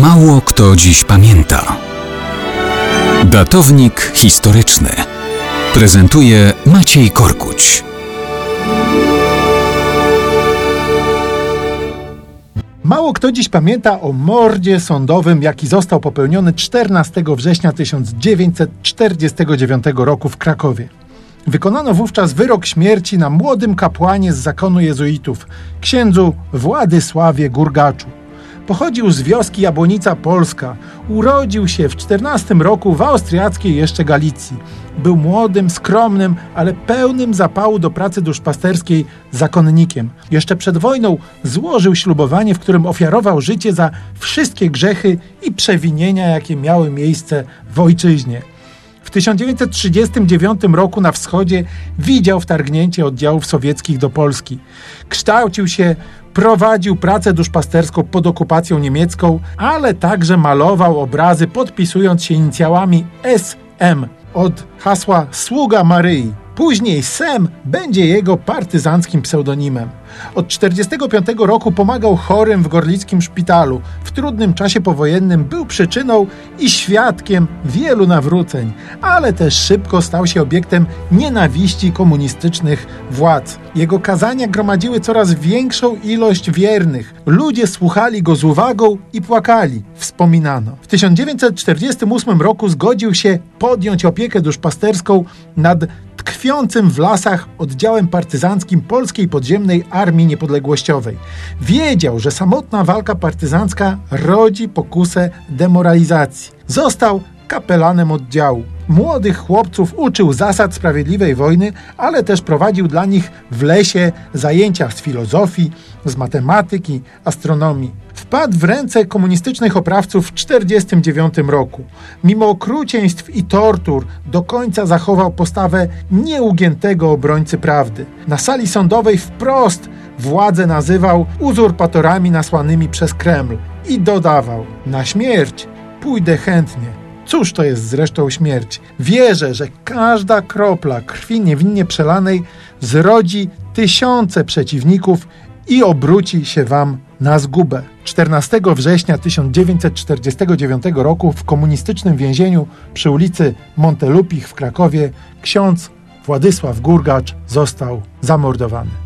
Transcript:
Mało kto dziś pamięta. Datownik historyczny prezentuje Maciej Korkuć. Mało kto dziś pamięta o mordzie sądowym, jaki został popełniony 14 września 1949 roku w Krakowie. Wykonano wówczas wyrok śmierci na młodym kapłanie z zakonu jezuitów, księdzu Władysławie Gurgaczu. Pochodził z wioski Jabłonica Polska. Urodził się w 14 roku w austriackiej jeszcze Galicji. Był młodym, skromnym, ale pełnym zapału do pracy duszpasterskiej zakonnikiem. Jeszcze przed wojną złożył ślubowanie, w którym ofiarował życie za wszystkie grzechy i przewinienia, jakie miały miejsce w ojczyźnie. W 1939 roku na wschodzie widział wtargnięcie oddziałów sowieckich do Polski. Kształcił się, prowadził pracę duszpasterską pod okupacją niemiecką, ale także malował obrazy podpisując się inicjałami SM od hasła Sługa Maryi. Później Sem będzie jego partyzanckim pseudonimem. Od 1945 roku pomagał chorym w gorlickim szpitalu. W trudnym czasie powojennym był przyczyną i świadkiem wielu nawróceń, ale też szybko stał się obiektem nienawiści komunistycznych władz. Jego kazania gromadziły coraz większą ilość wiernych. Ludzie słuchali go z uwagą i płakali, wspominano. W 1948 roku zgodził się podjąć opiekę duszpasterską nad tkwiącym w lasach oddziałem partyzanckim Polskiej Podziemnej Armii Niepodległościowej. Wiedział, że samotna walka partyzancka rodzi pokusę demoralizacji. Został kapelanem oddziału. Młodych chłopców uczył zasad sprawiedliwej wojny, ale też prowadził dla nich w lesie zajęcia z filozofii, z matematyki, astronomii. Wpadł w ręce komunistycznych oprawców w 1949 roku. Mimo okrucieństw i tortur do końca zachował postawę nieugiętego obrońcy prawdy. Na sali sądowej wprost władzę nazywał uzurpatorami nasłanymi przez Kreml i dodawał: Na śmierć pójdę chętnie. Cóż to jest zresztą śmierć? Wierzę, że każda kropla krwi niewinnie przelanej zrodzi tysiące przeciwników i obróci się wam na zgubę. 14 września 1949 roku w komunistycznym więzieniu przy ulicy Montelupich w Krakowie ksiądz Władysław Gurgacz został zamordowany.